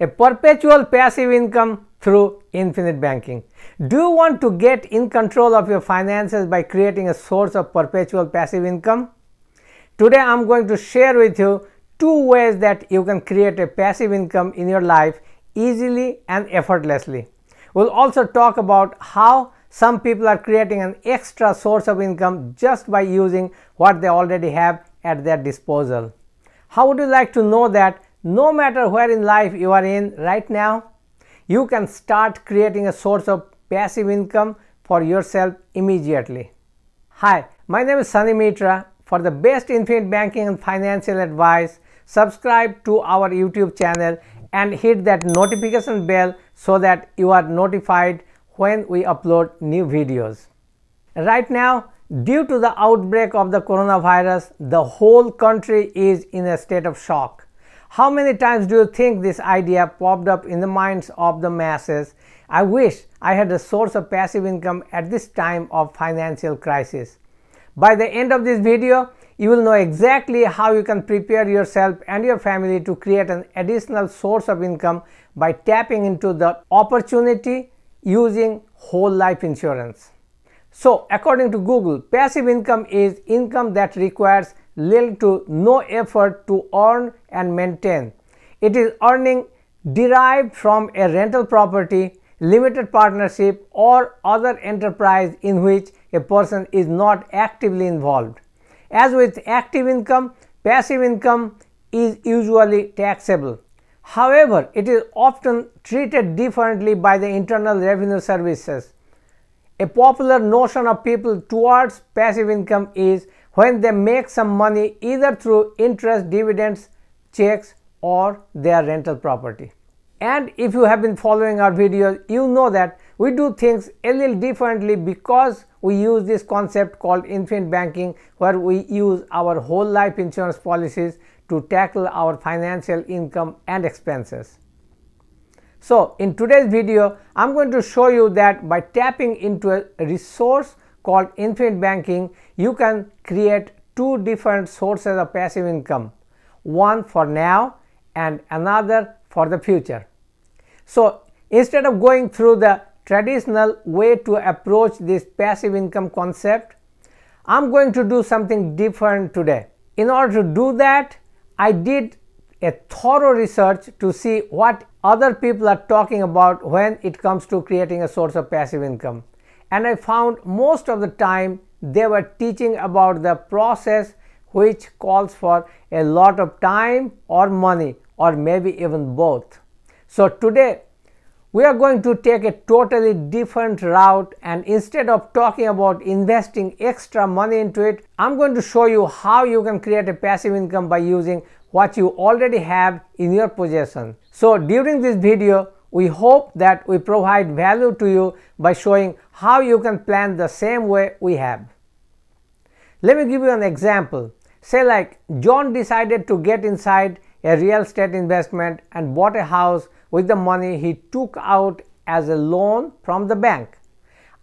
a perpetual passive income through infinite banking. Do you want to get in control of your finances by creating a source of perpetual passive income? Today I am going to share with you two ways that you can create a passive income in your life easily and effortlessly. We'll also talk about how some people are creating an extra source of income just by using what they already have at their disposal. How would you like to know that no matter where in life you are in right now, you can start creating a source of passive income for yourself immediately? Hi, my name is Sunny Mitra. For the best infinite banking and financial advice, subscribe to our YouTube channel and hit that notification bell so that you are notified when we upload new videos. Right now, due to the outbreak of the coronavirus, the whole country is in a state of shock. How many times do you think this idea popped up in the minds of the masses? I wish I had a source of passive income at this time of financial crisis. By the end of this video, you will know exactly how you can prepare yourself and your family to create an additional source of income by tapping into the opportunity using whole life insurance. So, according to Google, passive income is income that requires little to no effort to earn and maintain. It is earning derived from a rental property, limited partnership, or other enterprise in which a person is not actively involved. As with active income, passive income is usually taxable. However, it is often treated differently by the Internal Revenue Services. A popular notion of people towards passive income is when they make some money either through interest, dividends, checks or their rental property. And if you have been following our videos, you know that we do things a little differently because we use this concept called infinite banking where we use our whole life insurance policies to tackle our financial income and expenses. So, in today's video, I am going to show you that by tapping into a resource called infinite banking, you can create two different sources of passive income, one for now and another for the future. So, instead of going through the traditional way to approach this passive income concept, I am going to do something different today. In order to do that, I did a thorough research to see what other people are talking about when it comes to creating a source of passive income. And I found most of the time they were teaching about the process which calls for a lot of time or money or maybe even both. So today we are going to take a totally different route and instead of talking about investing extra money into it, I'm going to show you how you can create a passive income by using what you already have in your possession. So during this video, we hope that we provide value to you by showing how you can plan the same way we have. Let me give you an example. Say like John decided to get inside a real estate investment and bought a house with the money he took out as a loan from the bank.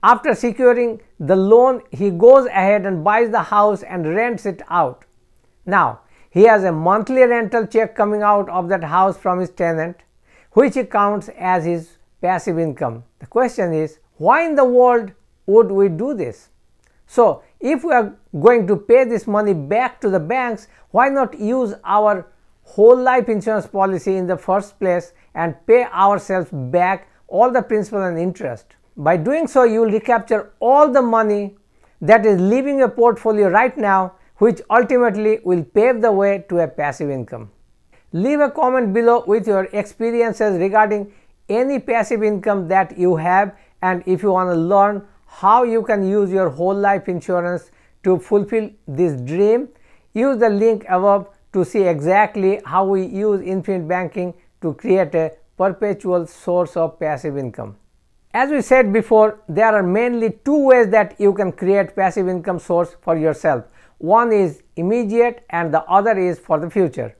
After securing the loan, he goes ahead and buys the house and rents it out. Now, he has a monthly rental check coming out of that house from his tenant, which he counts as his passive income. The question is, why in the world would we do this? So, if we are going to pay this money back to the banks, why not use our whole life insurance policy in the first place and pay ourselves back all the principal and interest. By doing so, you will recapture all the money that is leaving your portfolio right now, which ultimately will pave the way to a passive income. Leave a comment below with your experiences regarding any passive income that you have and if you want to learn how you can use your whole life insurance to fulfill this dream, use the link above to see exactly how we use infinite banking to create a perpetual source of passive income. As we said before, there are mainly two ways that you can create passive income source for yourself. One is immediate and the other is for the future.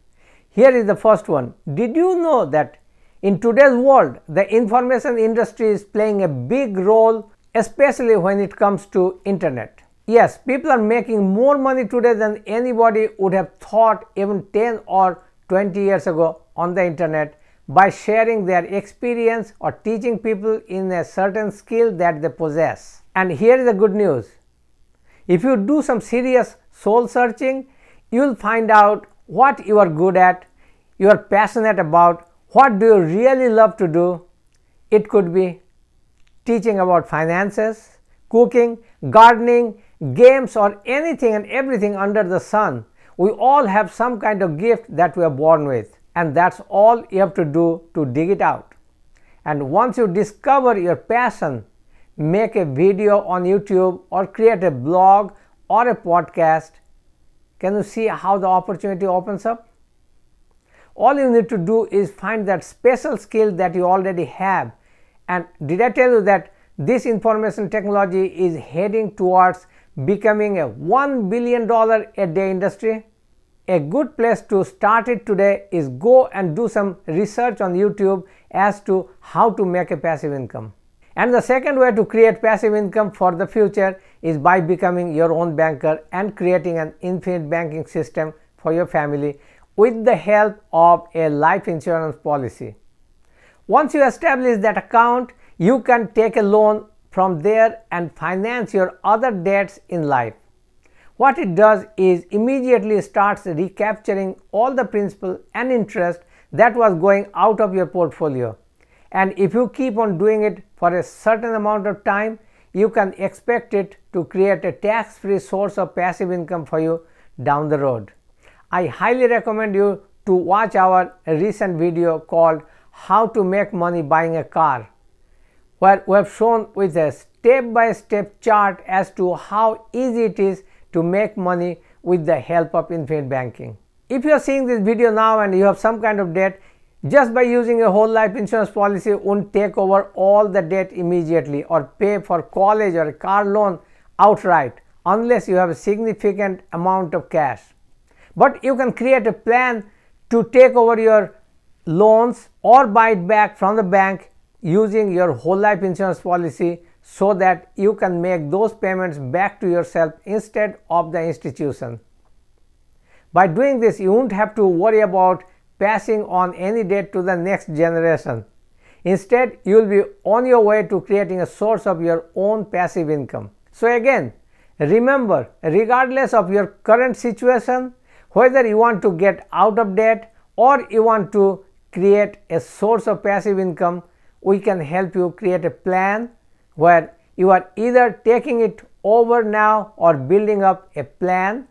Here is the first one. Did you know that in today's world, the information industry is playing a big role, especially when it comes to internet? Yes, people are making more money today than anybody would have thought even 10 or 20 years ago on the internet by sharing their experience or teaching people in a certain skill that they possess. And here is the good news. If you do some serious soul searching, you will find out what you are good at, you are passionate about, what do you really love to do. It could be teaching about finances, cooking, gardening, games or anything and everything under the sun. We all have some kind of gift that we are born with and that's all you have to do to dig it out. And once you discover your passion, make a video on YouTube or create a blog or a podcast. Can you see how the opportunity opens up? All you need to do is find that special skill that you already have. And did I tell you that this information technology is heading towards becoming a $1 billion a day industry? A good place to start it today is go and do some research on YouTube as to how to make a passive income. And the second way to create passive income for the future is by becoming your own banker and creating an infinite banking system for your family with the help of a life insurance policy. Once you establish that account, you can take a loan from there and finance your other debts in life. What it does is immediately starts recapturing all the principal and interest that was going out of your portfolio. And if you keep on doing it for a certain amount of time, you can expect it to create a tax free source of passive income for you down the road. I highly recommend you to watch our recent video called How to Make Money Buying a Car, where we have shown with a step by step chart as to how easy it is to make money with the help of infinite banking. If you are seeing this video now and you have some kind of debt, just by using a whole life insurance policy won't take over all the debt immediately or pay for college or car loan outright unless you have a significant amount of cash. But you can create a plan to take over your loans or buy it back from the bank using your whole life insurance policy so that you can make those payments back to yourself instead of the institution. By doing this, you won't have to worry about passing on any debt to the next generation. Instead, you will be on your way to creating a source of your own passive income. So, again, remember, regardless of your current situation, whether you want to get out of debt or you want to create a source of passive income, we can help you create a plan where you are either taking it over now or building up a plan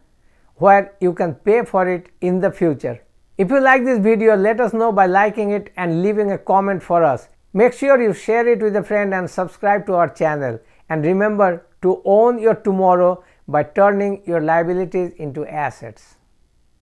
where you can pay for it in the future. If you like this video, let us know by liking it and leaving a comment for us. Make sure you share it with a friend and subscribe to our channel. And remember to own your tomorrow by turning your liabilities into assets.